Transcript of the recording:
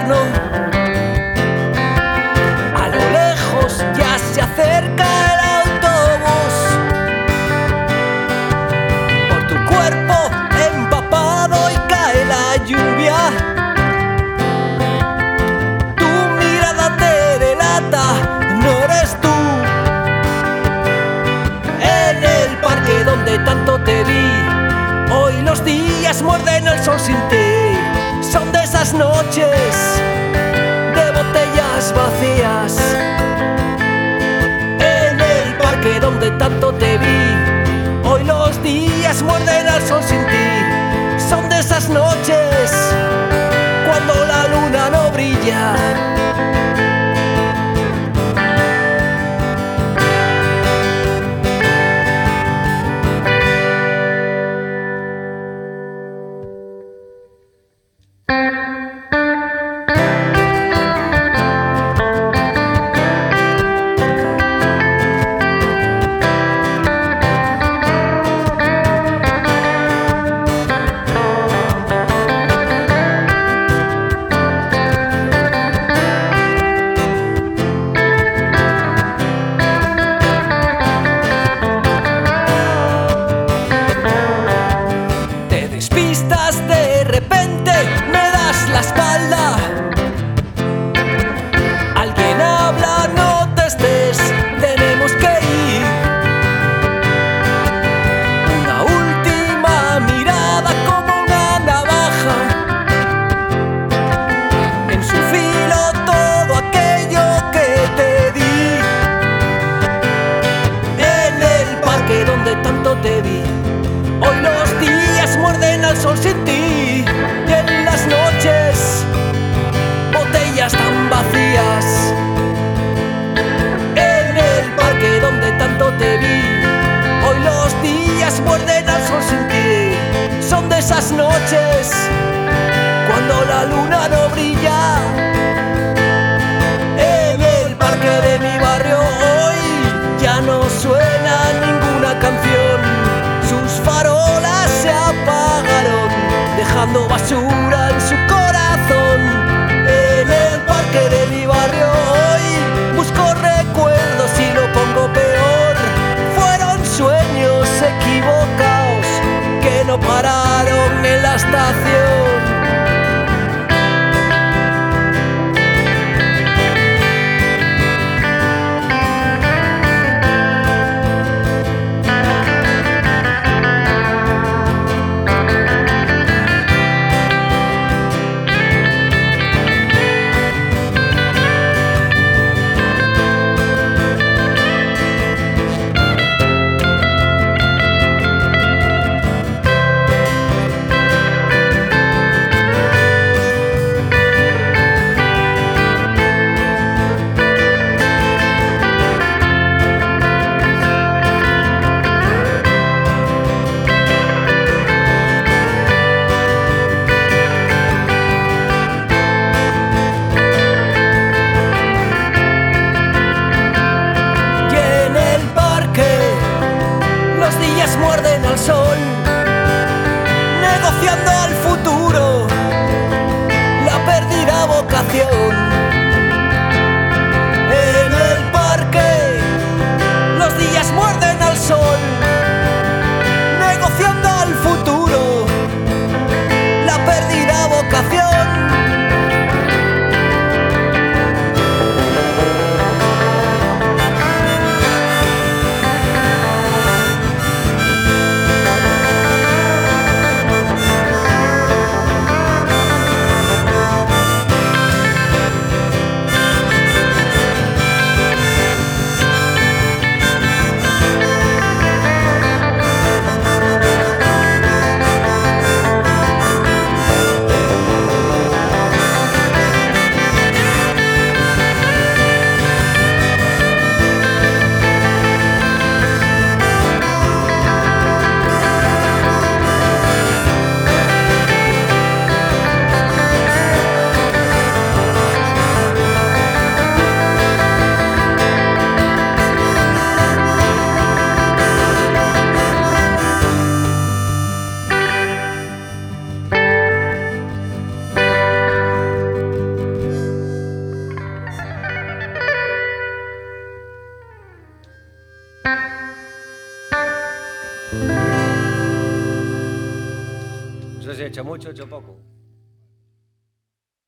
A lo lejos ya se acerca el autobús. Por tu cuerpo empapado y cae la lluvia. Tu mirada te delata, no eres tú. En el parque donde tanto te vi, hoy los días muerden el sol sin ti son de esas noches tanto te vi. Hoy los días muerden al sol donde tanto te vi. Hoy los días muerden al sol sin ti y en las noches botellas tan vacías. En el parque donde tanto te vi. Hoy los días muerden al sol sin ti. Son de esas noches. I feel. cambiando el No sé si he hecho mucho, he hecho poco.